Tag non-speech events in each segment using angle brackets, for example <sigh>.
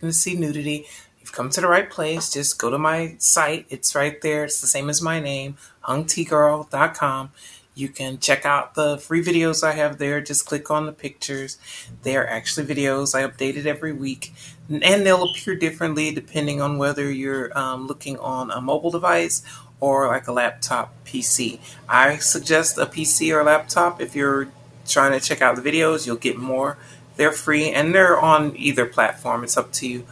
to see nudity, you've come to the right place. Just go to my site. It's right there. It's the same as my name, hungtgirl.com. You can check out the free videos I have there. Just click on the pictures. They are actually videos I update it every week, and they'll appear differently depending on whether you're um, looking on a mobile device or like a laptop PC. I suggest a PC or laptop if you're trying to check out the videos. You'll get more. They're free and they're on either platform. It's up to you.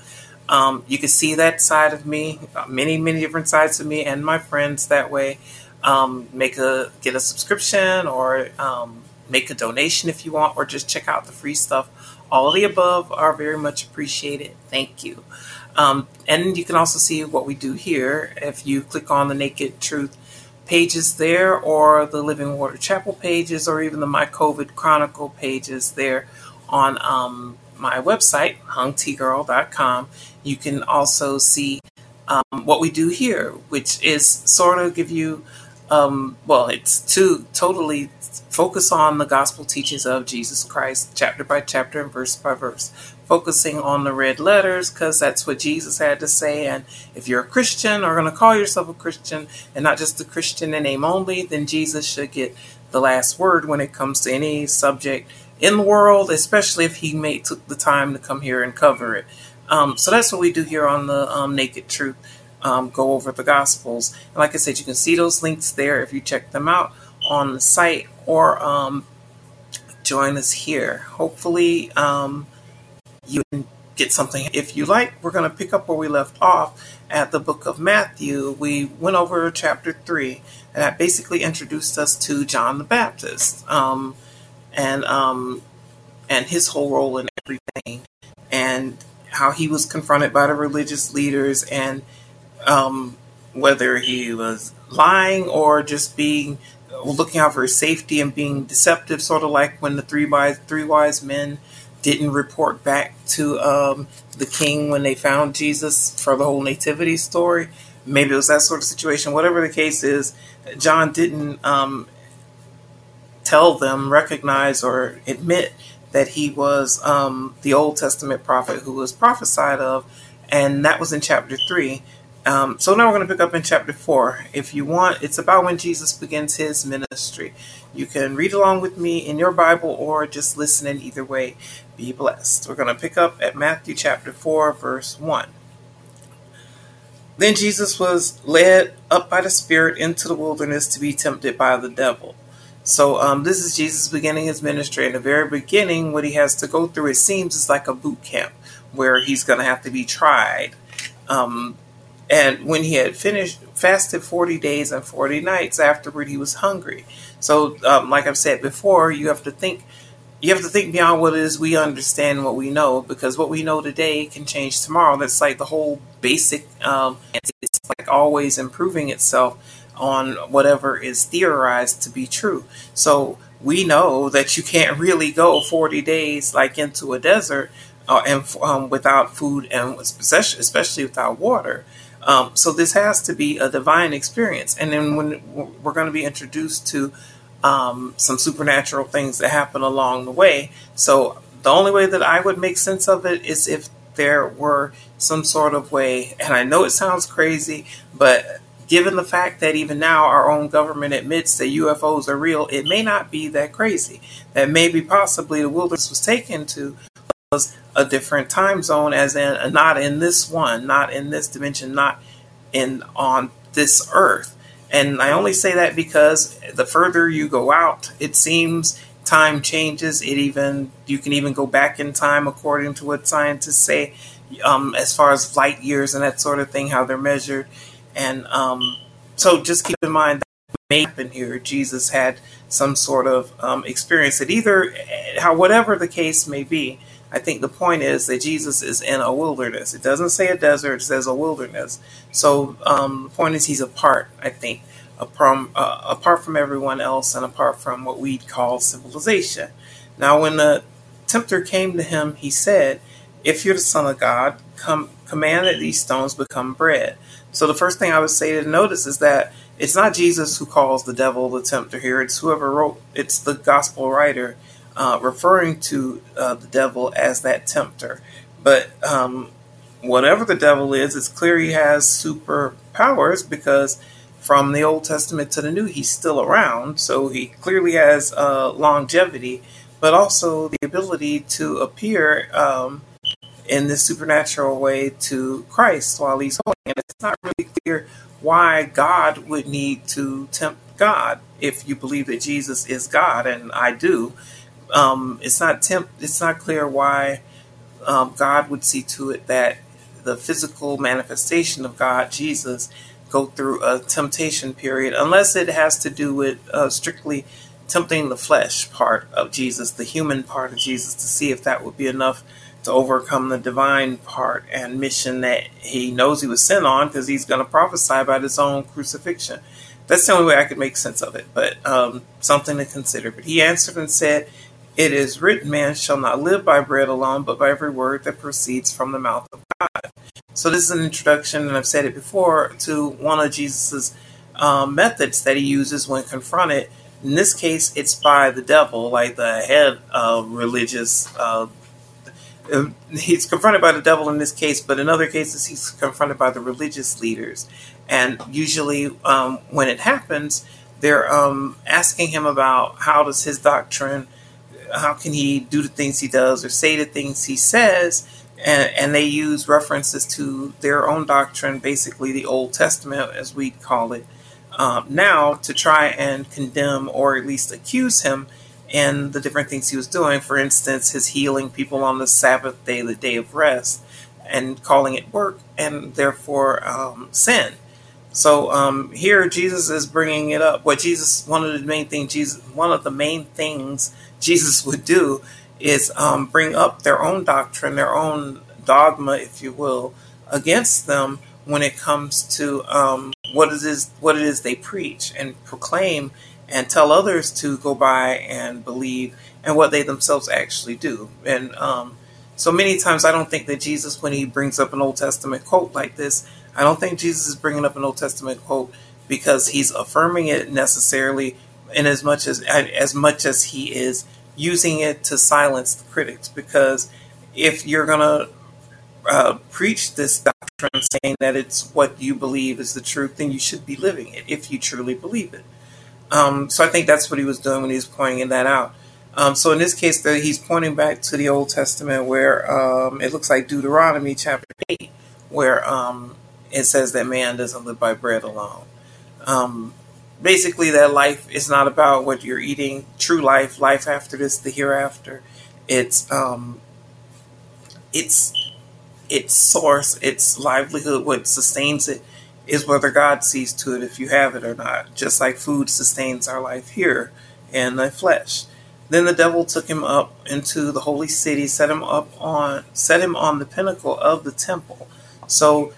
Um, you can see that side of me, many, many different sides of me and my friends that way um, make a get a subscription or um, make a donation if you want, or just check out the free stuff. All of the above are very much appreciated. Thank you. Um, and you can also see what we do here if you click on the Naked Truth pages there, or the Living Water Chapel pages, or even the My COVID Chronicle pages there on um, my website, hungtgirl.com. You can also see um, what we do here, which is sort of give you um, well, it's to totally focus on the gospel teachings of Jesus Christ, chapter by chapter and verse by verse, focusing on the red letters because that's what Jesus had to say. And if you're a Christian or going to call yourself a Christian and not just a Christian in name only, then Jesus should get the last word when it comes to any subject in the world, especially if he made took the time to come here and cover it. Um, so that's what we do here on the um, Naked Truth um, go over the Gospels. And like I said, you can see those links there if you check them out on the site or um, join us here. Hopefully, um, you can get something. If you like, we're going to pick up where we left off at the book of Matthew. We went over chapter 3, and that basically introduced us to John the Baptist um, and, um, and his whole role in everything, and how he was confronted by the religious leaders and um, whether he was lying or just being looking out for his safety and being deceptive, sort of like when the three wise three wise men didn't report back to um, the king when they found Jesus for the whole nativity story. Maybe it was that sort of situation. Whatever the case is, John didn't um, tell them, recognize, or admit that he was um, the Old Testament prophet who was prophesied of, and that was in chapter three. Um, so now we're going to pick up in chapter 4. If you want, it's about when Jesus begins his ministry. You can read along with me in your Bible or just listen in either way. Be blessed. We're going to pick up at Matthew chapter 4, verse 1. Then Jesus was led up by the Spirit into the wilderness to be tempted by the devil. So um, this is Jesus beginning his ministry. In the very beginning, what he has to go through, it seems, is like a boot camp where he's going to have to be tried. Um, and when he had finished, fasted 40 days and 40 nights afterward, he was hungry. So, um, like I've said before, you have to think. You have to think beyond what it is we understand, what we know, because what we know today can change tomorrow. That's like the whole basic. Um, it's like always improving itself on whatever is theorized to be true. So we know that you can't really go 40 days like into a desert uh, and um, without food and especially, without water. Um, so this has to be a divine experience. And then when we're going to be introduced to um, some supernatural things that happen along the way. So the only way that I would make sense of it is if there were some sort of way, and I know it sounds crazy, but given the fact that even now our own government admits that UFOs are real, it may not be that crazy. That maybe possibly the wilderness was taken to was a different time zone, as in uh, not in this one, not in this dimension, not in on this earth. And I only say that because the further you go out, it seems time changes. It even you can even go back in time according to what scientists say, um, as far as light years and that sort of thing, how they're measured. And um, so just keep in mind that may happen here. Jesus had some sort of um, experience that either, how whatever the case may be, I think the point is that Jesus is in a wilderness. It doesn't say a desert; it says a wilderness. So um, the point is he's apart. I think from uh, apart from everyone else and apart from what we'd call civilization. Now, when the tempter came to him, he said, "If you're the Son of God, come command that these stones become bread." So the first thing I would say to notice is that it's not Jesus who calls the devil the tempter here. It's whoever wrote. It's the gospel writer uh, referring to uh, the devil as that tempter. But um, whatever the devil is, it's clear he has superpowers because from the Old Testament to the New, he's still around. So he clearly has uh, longevity, but also the ability to appear um, in this supernatural way to Christ while he's holy. And it's not really clear why God would need to tempt God if you believe that Jesus is God, and I do. Um, it's not tempt. It's not clear why um, God would see to it that the physical manifestation of God, Jesus, go through a temptation period, unless it has to do with uh, strictly tempting the flesh part of Jesus, the human part of Jesus, to see if that would be enough to overcome the divine part and mission that he knows he was sent on because he's going to prophesy about his own crucifixion. That's the only way I could make sense of it, but um, something to consider. But he answered and said, It is written, man shall not live by bread alone, but by every word that proceeds from the mouth of God. So this is an introduction, and I've said it before, to one of Jesus's um, methods that he uses when confronted. In this case, it's by the devil, like the head of religious. Uh, he's confronted by the devil in this case, but in other cases, he's confronted by the religious leaders. And usually, um, when it happens, they're um, asking him about how does his doctrine, how can he do the things he does or say the things he says, and, and they use references to their own doctrine, basically the Old Testament, as we'd call it, um, now to try and condemn or at least accuse him in the different things he was doing. For instance, his healing people on the Sabbath day, the day of rest, and calling it work and therefore um, sin. So um, here Jesus is bringing it up. What Jesus, one of the main things Jesus, one of the main things Jesus would do is um, bring up their own doctrine, their own dogma, if you will, against them when it comes to um, what it is what it is they preach and proclaim and tell others to go by and believe and what they themselves actually do. And um, so many times, I don't think that Jesus, when he brings up an Old Testament quote like this, I don't think Jesus is bringing up an Old Testament quote because he's affirming it necessarily in as much as as much as he is using it to silence the critics because if you're going to uh, preach this doctrine saying that it's what you believe is the truth, then you should be living it if you truly believe it. Um, so I think that's what he was doing when he was pointing that out. Um, so in this case, the, he's pointing back to the Old Testament where um, it looks like Deuteronomy chapter 8, where um, it says that man doesn't live by bread alone. Um, basically that life is not about what you're eating. True life, life after this, the hereafter. It's um, it's its source, its livelihood, what sustains it is whether God sees to it if you have it or not. Just like food sustains our life here and the flesh. Then the devil took him up into the holy city, set him up on set him on the pinnacle of the temple. So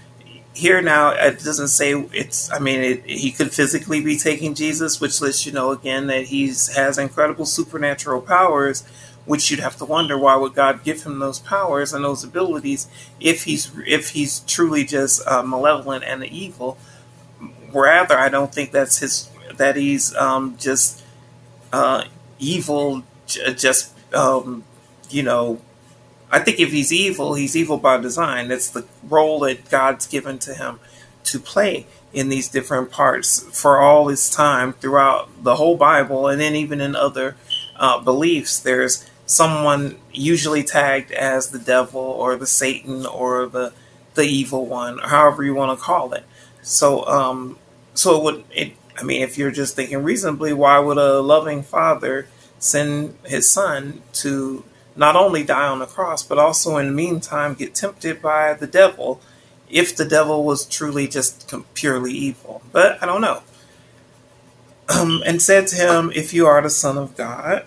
here now it doesn't say it's i mean it, he could physically be taking jesus which lets you know again that he has incredible supernatural powers which you'd have to wonder why would god give him those powers and those abilities if he's if he's truly just uh, malevolent and evil rather i don't think that's his that he's um, just uh, evil just um, you know I think if he's evil, he's evil by design. That's the role that God's given to him to play in these different parts for all his time throughout the whole Bible, and then even in other uh, beliefs. There's someone usually tagged as the devil or the Satan or the the evil one, or however you want to call it. So, um, so it would. It, I mean, if you're just thinking reasonably, why would a loving father send his son to not only die on the cross, but also in the meantime get tempted by the devil if the devil was truly just purely evil. But I don't know. Um, <clears throat> and said to him, If you are the Son of God.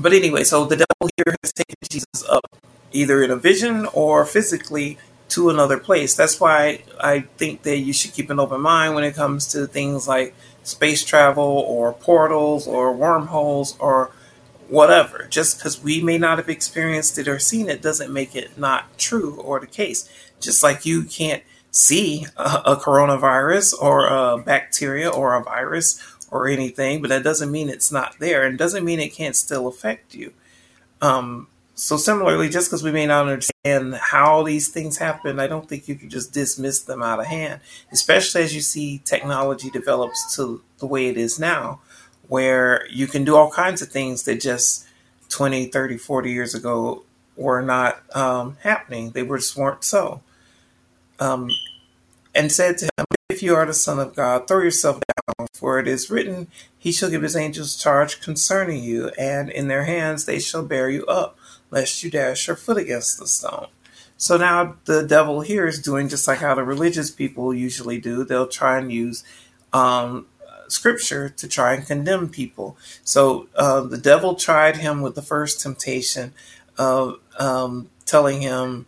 But anyway, so the devil here has taken Jesus up either in a vision or physically to another place. That's why I think that you should keep an open mind when it comes to things like space travel or portals or wormholes or whatever. Just because we may not have experienced it or seen it doesn't make it not true or the case. Just like you can't see a, a coronavirus or a bacteria or a virus or anything, but that doesn't mean it's not there and doesn't mean it can't still affect you. Um, so similarly, just because we may not understand how these things happen, I don't think you can just dismiss them out of hand, especially as you see technology develops to the way it is now, where you can do all kinds of things that just 20, 30, 40 years ago were not um, happening. They were just weren't so. Um, and said to him, If you are the Son of God, throw yourself down, for it is written, He shall give His angels charge concerning you, and in their hands they shall bear you up, lest you dash your foot against the stone. So now the devil here is doing just like how the religious people usually do. They'll try and use um, scripture to try and condemn people. So uh, the devil tried him with the first temptation of um, telling him,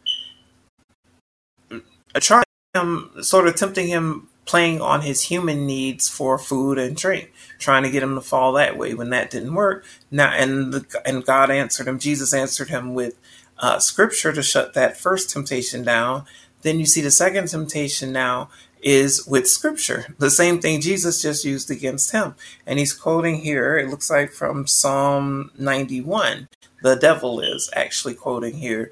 uh, trying him, sort of tempting him, playing on his human needs for food and drink, trying to get him to fall that way. When that didn't work, now and the, and God answered him. Jesus answered him with uh, scripture to shut that first temptation down. Then you see the second temptation now is with scripture. The same thing Jesus just used against him. And he's quoting here, it looks like from Psalm 91. The devil is actually quoting here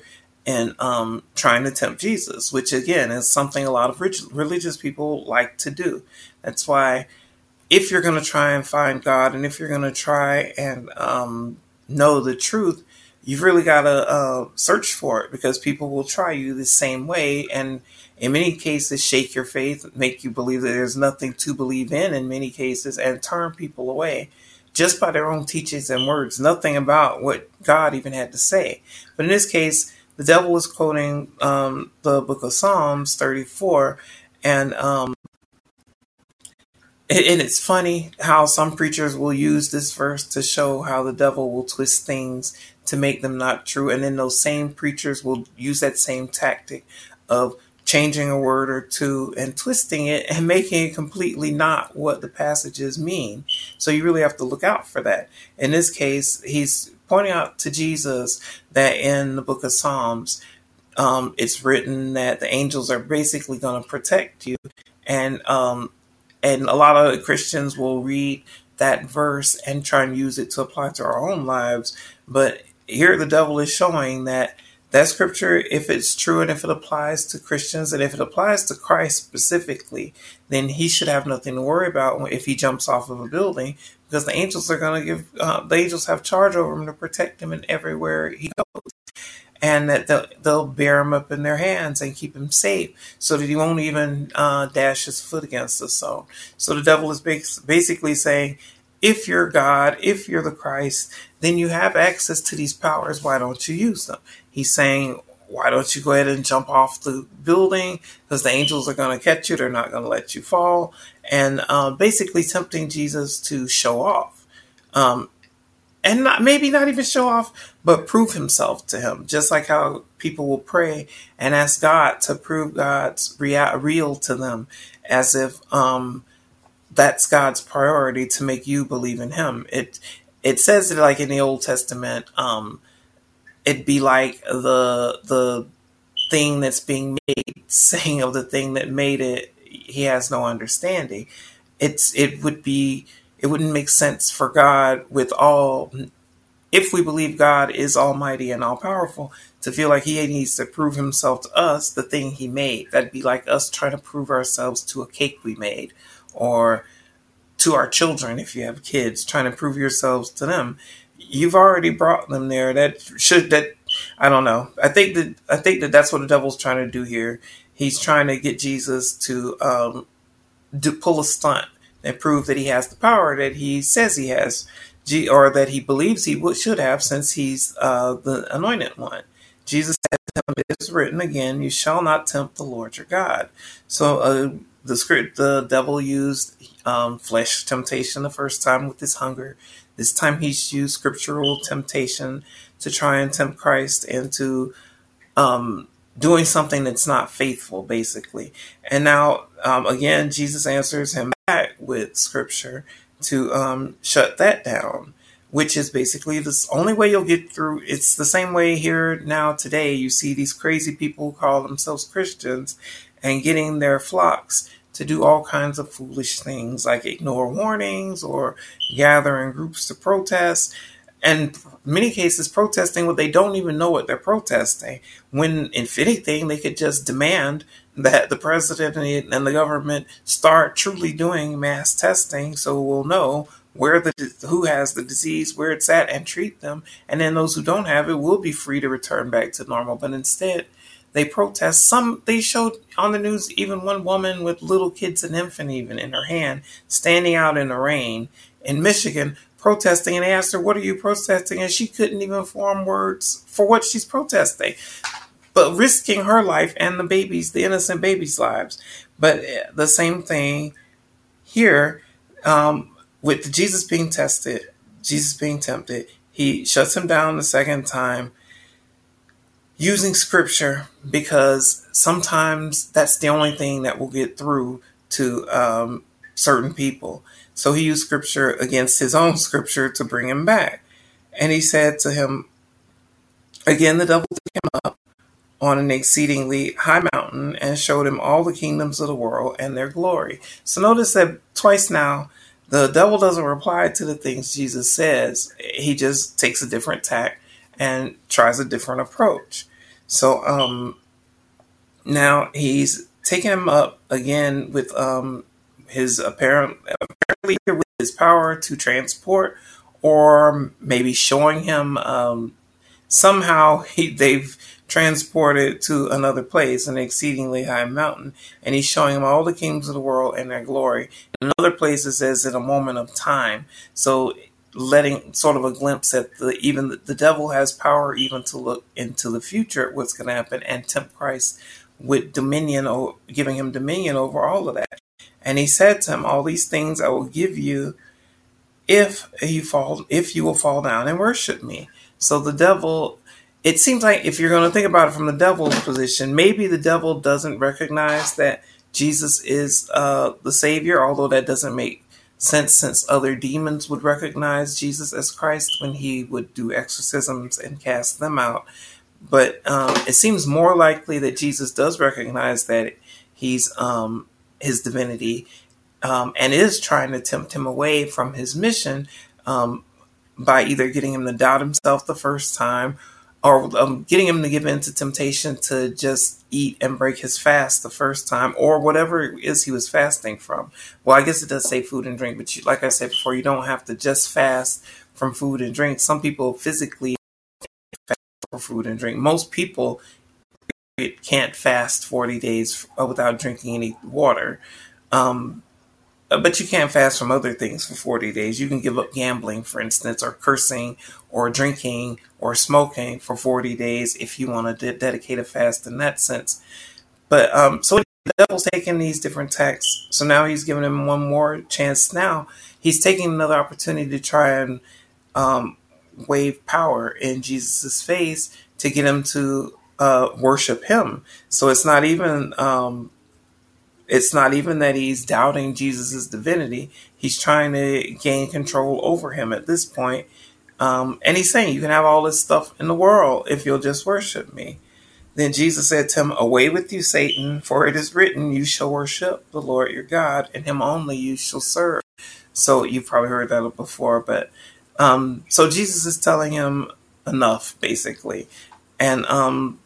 and um, trying to tempt Jesus, which again is something a lot of religious people like to do. That's why if you're going to try and find God and if you're going to try and um, know the truth, you've really got to uh, search for it because people will try you the same way and in many cases shake your faith, make you believe that there's nothing to believe in in many cases, and turn people away just by their own teachings and words, nothing about what God even had to say. But in this case, the devil is quoting um, the book of Psalms 34, and um, and it's funny how some preachers will use this verse to show how the devil will twist things to make them not true, and then those same preachers will use that same tactic of changing a word or two and twisting it and making it completely not what the passages mean. So you really have to look out for that. In this case, he's pointing out to Jesus that in the book of Psalms, um, it's written that the angels are basically going to protect you, and um, and a lot of Christians will read that verse and try and use it to apply to our own lives. But here, the devil is showing that that scripture, if it's true and if it applies to Christians and if it applies to Christ specifically, then he should have nothing to worry about if he jumps off of a building because the angels are going to give, uh, the angels have charge over him to protect him in everywhere he goes. And that they'll, they'll, bear him up in their hands and keep him safe so that he won't even uh, dash his foot against the stone. So the devil is basically saying, if you're God, if you're the Christ, then you have access to these powers. Why don't you use them? He's saying, why don't you go ahead and jump off the building? Because the angels are going to catch you. They're not going to let you fall. And uh, basically tempting Jesus to show off. Um, and not, maybe not even show off, but prove himself to him. Just like how people will pray and ask God to prove God's rea- real to them as if um, that's God's priority to make you believe in him. It, it says it like in the Old Testament, um, it'd be like the the thing that's being made <laughs> saying of the thing that made it he has no understanding. It's it would be it wouldn't make sense for god with all if we believe god is almighty and all powerful to feel like he needs to prove himself to us the thing he made. That'd be like us trying to prove ourselves to a cake we made or to our children if you have kids trying to prove yourselves to them you've already brought them there. That should that I don't know. I think that I think that that's what the devil's trying to do here. He's trying to get Jesus to um, do pull a stunt and prove that he has the power that he says he has, or that he believes he should have, since he's uh, the anointed one. Jesus said "It is written again: You shall not tempt the Lord your God." So uh, the script, the devil used um, flesh temptation the first time with his hunger. This time he's used scriptural temptation to try and tempt Christ into um, doing something that's not faithful, basically. And now, um, again, Jesus answers him back with scripture to um, shut that down, which is basically the only way you'll get through. It's the same way here now today. You see these crazy people who call themselves Christians and getting their flocks to do all kinds of foolish things like ignore warnings or gather in groups to protest. and many cases protesting what they don't even know what they're protesting. When, if anything, they could just demand that the president and the government start truly doing mass testing so we'll know where the who has the disease, where it's at, and treat them. And then those who don't have it will be free to return back to normal. But instead, they protest. Some they showed on the news even one woman with little kids, an infant even in her hand, standing out in the rain in Michigan protesting. And they asked her, "What are you protesting?" And she couldn't even form words for what she's protesting, but risking her life and the babies, the innocent babies' lives. But eh, the same thing here um, with Jesus being tested, Jesus being tempted. He shuts him down the second time using scripture because sometimes that's the only thing that will get through to um, certain people. So he used scripture against his own scripture to bring him back. And he said to him, Again, the devil took him up on an exceedingly high mountain and showed him all the kingdoms of the world and their glory. So notice that twice now, the devil doesn't reply to the things Jesus says. He just takes a different tack and tries a different approach. So um, now he's taking him up again with um, his apparent apparently with his power to transport, or maybe showing him um, somehow he, they've transported to another place, an exceedingly high mountain, and he's showing him all the kingdoms of the world and their glory. In other places, says in a moment of time. So letting sort of a glimpse at the even the, the devil has power even to look into the future at what's going to happen and tempt Christ with dominion or giving him dominion over all of that. And he said to him, All these things I will give you if you fall if you will fall down and worship me. So the devil it seems like if you're going to think about it from the devil's position, maybe the devil doesn't recognize that Jesus is uh, the Savior, although that doesn't make since since other demons would recognize Jesus as Christ when he would do exorcisms and cast them out. But um, it seems more likely that Jesus does recognize that he's um, his divinity um, and is trying to tempt him away from his mission um, by either getting him to doubt himself the first time or um, getting him to give in to temptation to just eat and break his fast the first time, or whatever it is he was fasting from. Well, I guess it does say food and drink, but you, like I said before, you don't have to just fast from food and drink. Some people physically fast for food and drink. Most people can't fast 40 days without drinking any water. Um, uh, but you can't fast from other things for 40 days. You can give up gambling, for instance, or cursing, or drinking, or smoking for 40 days if you want to de- dedicate a fast in that sense. But um, so the devil's taking these different texts. So now he's giving him one more chance. Now he's taking another opportunity to try and um, wave power in Jesus' face to get him to uh, worship him. So it's not even um, it's not even that he's doubting Jesus' divinity. He's trying to gain control over him at this point. Um, and he's saying, You can have all this stuff in the world if you'll just worship me. Then Jesus said to him, Away with you, Satan, for it is written, You shall worship the Lord your God, and him only you shall serve. So you've probably heard that before, but um, so Jesus is telling him enough, basically. And um,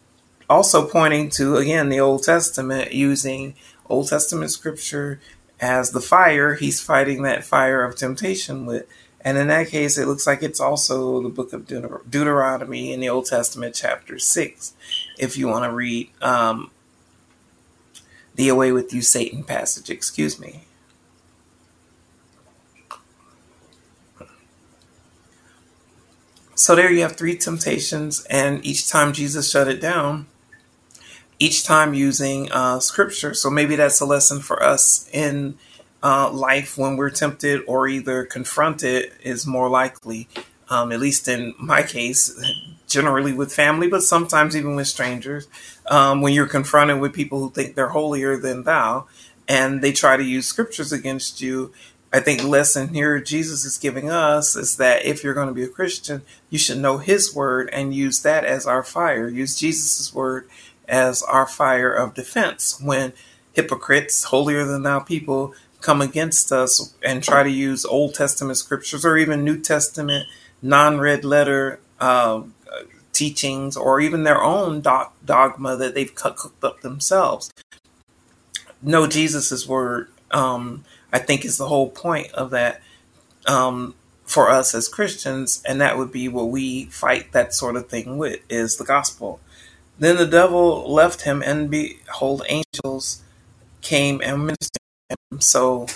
also pointing to, again, the Old Testament using Old Testament scripture as the fire he's fighting that fire of temptation with. And in that case, it looks like it's also the book of Deut- Deuteronomy in the Old Testament, chapter 6, if you want to read um, the Away with You Satan passage, excuse me. So there you have three temptations, and each time Jesus shut it down, each time using uh, scripture. So maybe that's a lesson for us in uh, life when we're tempted or either confronted is more likely, um, at least in my case, generally with family, but sometimes even with strangers. Um, when you're confronted with people who think they're holier than thou and they try to use scriptures against you, I think the lesson here Jesus is giving us is that if you're going to be a Christian, you should know His word and use that as our fire. Use Jesus' word as our fire of defense when hypocrites, holier than thou people come against us and try to use Old Testament scriptures or even New Testament non-red letter uh, teachings or even their own dogma that they've cooked up themselves. No, Jesus's word, um, I think, is the whole point of that um, for us as Christians, and that would be what we fight that sort of thing with is the gospel. Then the devil left him, and behold, angels came and ministered to him. So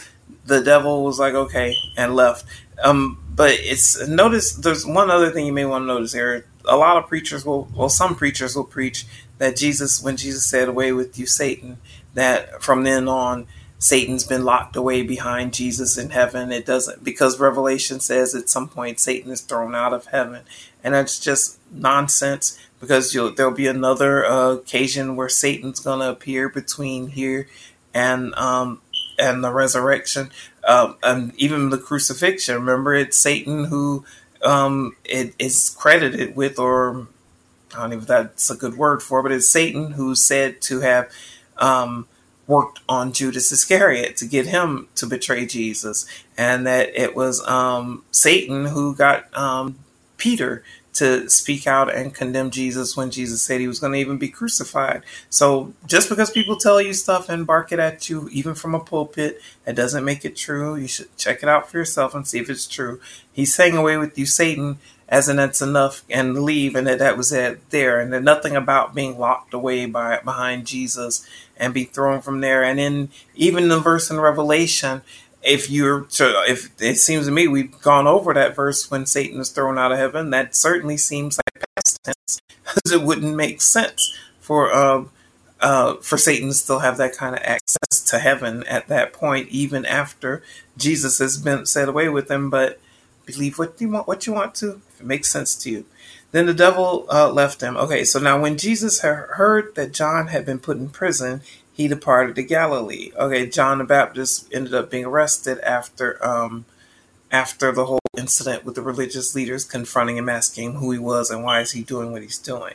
the devil was like, okay, and left. Um, but it's notice there's one other thing you may want to notice here. A lot of preachers will, well, some preachers will preach that Jesus, when Jesus said, "Away with you, Satan," that from then on Satan's been locked away behind Jesus in heaven. It doesn't because Revelation says at some point Satan is thrown out of heaven, and that's just nonsense. Because there'll be another uh, occasion where Satan's going to appear between here and um, and the resurrection, um, and even the crucifixion. Remember, it's Satan who um, it is credited with, or I don't know if that's a good word for, it, but it's Satan who's said to have um, worked on Judas Iscariot to get him to betray Jesus, and that it was um, Satan who got um, Peter to speak out and condemn Jesus when Jesus said he was going to even be crucified. So just because people tell you stuff and bark it at you, even from a pulpit, that doesn't make it true. You should check it out for yourself and see if it's true. He's saying away with you, Satan, as in that's enough and leave, and that that was it there, and nothing about being locked away by behind Jesus and be thrown from there. And in even the verse in Revelation, if you're to, if it seems to me we've gone over that verse when Satan is thrown out of heaven, that certainly seems like past tense, because it wouldn't make sense for uh, uh, for Satan to still have that kind of access to heaven at that point, even after Jesus has been set away with him. But believe what you want, what you want to, if it makes sense to you. Then the devil uh, left him. Okay, so now when Jesus heard that John had been put in prison, he departed to Galilee. Okay, John the Baptist ended up being arrested after um, after the whole incident with the religious leaders confronting him, asking who he was and why is he doing what he's doing.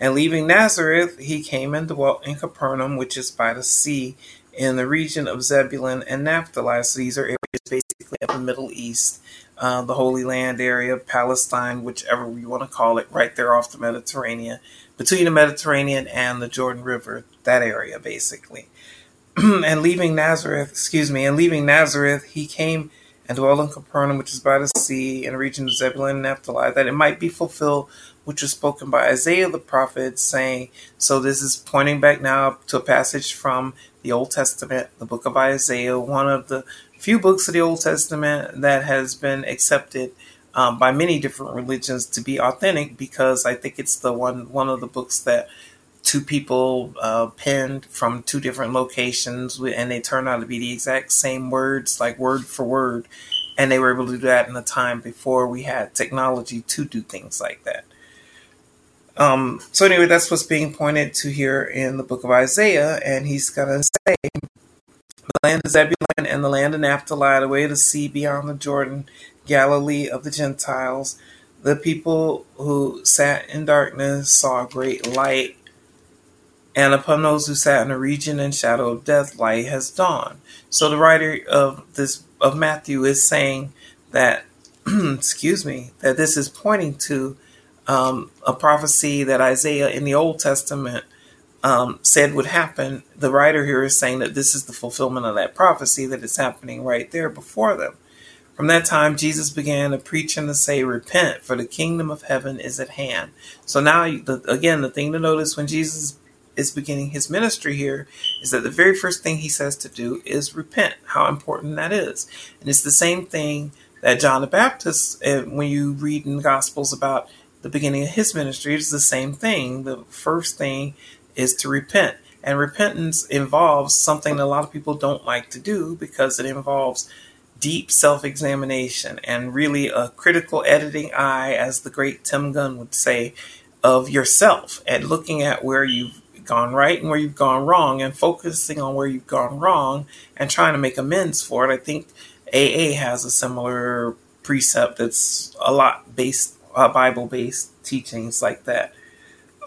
And leaving Nazareth, he came and dwelt in Capernaum, which is by the sea, in the region of Zebulun and Naphtali. So these are areas basically of the Middle East, uh, the Holy Land area, Palestine, whichever you want to call it, right there off the Mediterranean between the Mediterranean and the Jordan River, that area basically. <clears throat> and leaving Nazareth, excuse me, and leaving Nazareth, he came and dwelt in Capernaum, which is by the sea, in the region of Zebulun and Naphtali, that it might be fulfilled which was spoken by Isaiah the prophet, saying, So this is pointing back now to a passage from the Old Testament, the book of Isaiah, one of the few books of the Old Testament that has been accepted um, by many different religions to be authentic because I think it's the one one of the books that two people uh, penned from two different locations and they turned out to be the exact same words, like word for word, and they were able to do that in a time before we had technology to do things like that. Um, so anyway, that's what's being pointed to here in the book of Isaiah, and he's gonna say, "The land of Zebulun and the land of Naphtali, the way to sea beyond the Jordan, Galilee of the Gentiles. The people who sat in darkness saw a great light, and upon those who sat in a region and shadow of death, light has dawned. So the writer of this of Matthew is saying that, <clears throat> excuse me, that this is pointing to um, a prophecy that Isaiah in the Old Testament um, said would happen. The writer here is saying that this is the fulfillment of that prophecy that is happening right there before them. From that time, Jesus began to preach and to say, Repent, for the kingdom of heaven is at hand. So now, the, again, the thing to notice when Jesus is beginning his ministry here is that the very first thing he says to do is repent, how important that is. And it's the same thing that John the Baptist, eh, when you read in the Gospels about the beginning of his ministry, it's the same thing. The first thing is to repent. And repentance involves something that a lot of people don't like to do because it involves deep self examination and really a critical editing eye, as the great Tim Gunn would say, of yourself and looking at where you've gone right and where you've gone wrong and focusing on where you've gone wrong and trying to make amends for it. I think AA has a similar precept that's a lot based, uh, Bible based teachings like that.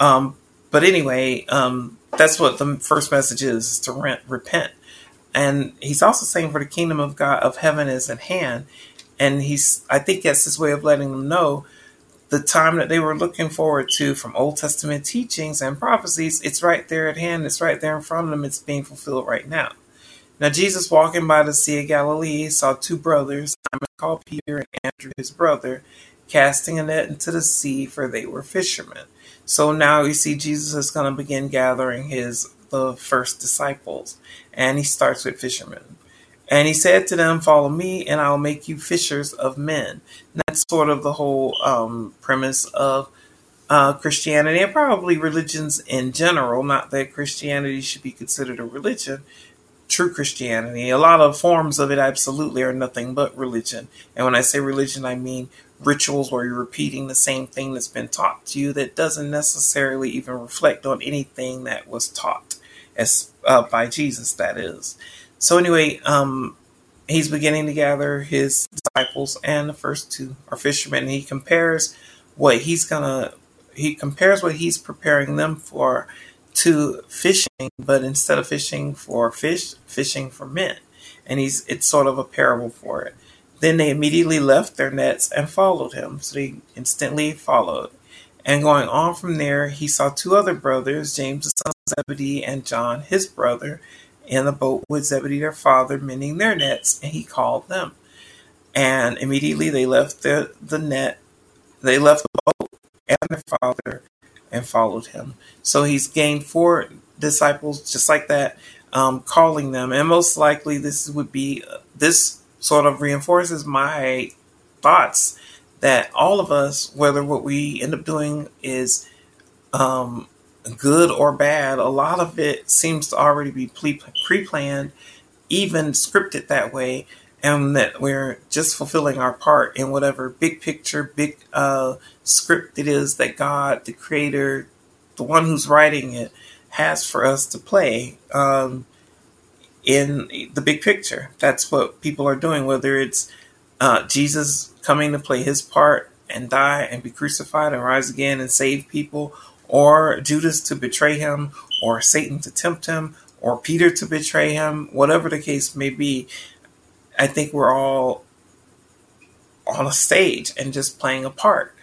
Um, but anyway, um, that's what the first message is, is to rent, repent. And he's also saying for the kingdom of God of heaven is at hand. and he's I think that's his way of letting them know the time that they were looking forward to from Old Testament teachings and prophecies, it's right there at hand, it's right there in front of them, it's being fulfilled right now. Now, Jesus walking by the Sea of Galilee saw two brothers, Simon called Peter and Andrew his brother, casting a net into the sea, for they were fishermen. So now you see Jesus is going to begin gathering his the first disciples, and he starts with fishermen. And he said to them, Follow me, and I'll make you fishers of men. And that's sort of the whole um, premise of uh, Christianity and probably religions in general. Not that Christianity should be considered a religion, true Christianity. A lot of forms of it absolutely are nothing but religion. And when I say religion, I mean rituals where you're repeating the same thing that's been taught to you that doesn't necessarily even reflect on anything that was taught as uh, by Jesus, that is. So anyway, um, he's beginning to gather his disciples, and the first two are fishermen. And he compares what he's gonna he compares what he's preparing them for to fishing, but instead of fishing for fish, fishing for men. And he's it's sort of a parable for it. Then they immediately left their nets and followed him. So they instantly followed. And going on from there, he saw two other brothers, James the son of Zebedee and John, his brother, in the boat with Zebedee their father, mending their nets, and he called them. And immediately they left the, the net, they left the boat and their father and followed him. So he's gained four disciples just like that, um, calling them. And most likely this would be, this sort of reinforces my thoughts that all of us, whether what we end up doing is um, good or bad, a lot of it seems to already be pre planned, even scripted that way, and that we're just fulfilling our part in whatever big picture, big uh, script it is that God, the creator, the one who's writing it, has for us to play. Um, in the big picture. That's what people are doing, whether it's uh, Jesus coming to play his part and die and be crucified and rise again and save people, or Judas to betray him, or Satan to tempt him, or Peter to betray him, whatever the case may be, I think we're all on a stage and just playing a part.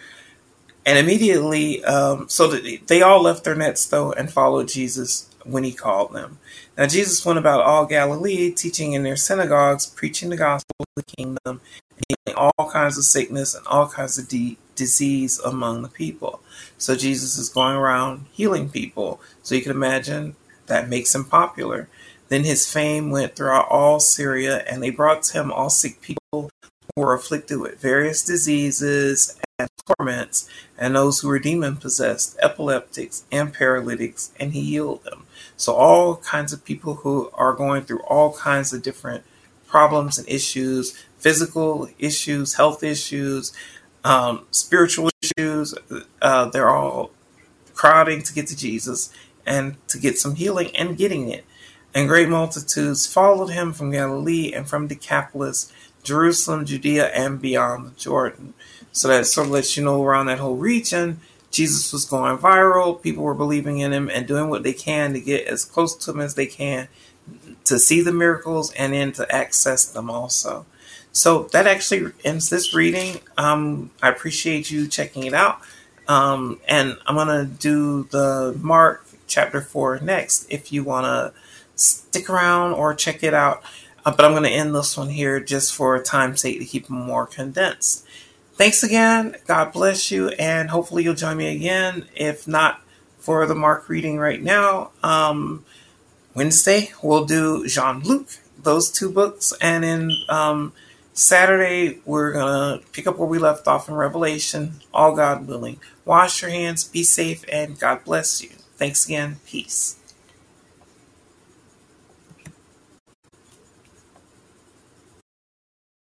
And immediately, um, so they all left their nets though and followed Jesus when he called them. Now, Jesus went about all Galilee, teaching in their synagogues, preaching the gospel of the kingdom, healing all kinds of sickness and all kinds of de- disease among the people. So Jesus is going around healing people. So you can imagine that makes him popular. Then his fame went throughout all Syria, and they brought to him all sick people who were afflicted with various diseases and torments, and those who were demon possessed, epileptics, and paralytics, and he healed them. So, all kinds of people who are going through all kinds of different problems and issues physical issues, health issues, um, spiritual issues. Uh, they're all crowding to get to Jesus and to get some healing and getting it. And great multitudes followed him from Galilee and from Decapolis, Jerusalem, Judea, and beyond the Jordan. So that sort of lets you know around that whole region, Jesus was going viral. People were believing in him and doing what they can to get as close to him as they can to see the miracles and then to access them also. So that actually ends this reading. Um, I appreciate you checking it out. Um, and I'm going to do the Mark chapter 4 next if you want to stick around or check it out. Uh, but I'm going to end this one here just for time's sake to keep them more condensed. Thanks again. God bless you. And hopefully you'll join me again. If not for the Mark reading right now, um, Wednesday we'll do John Luke, those two books. And in um, Saturday, we're going to pick up where we left off in Revelation, all God willing. Wash your hands, be safe, and God bless you. Thanks again. Peace.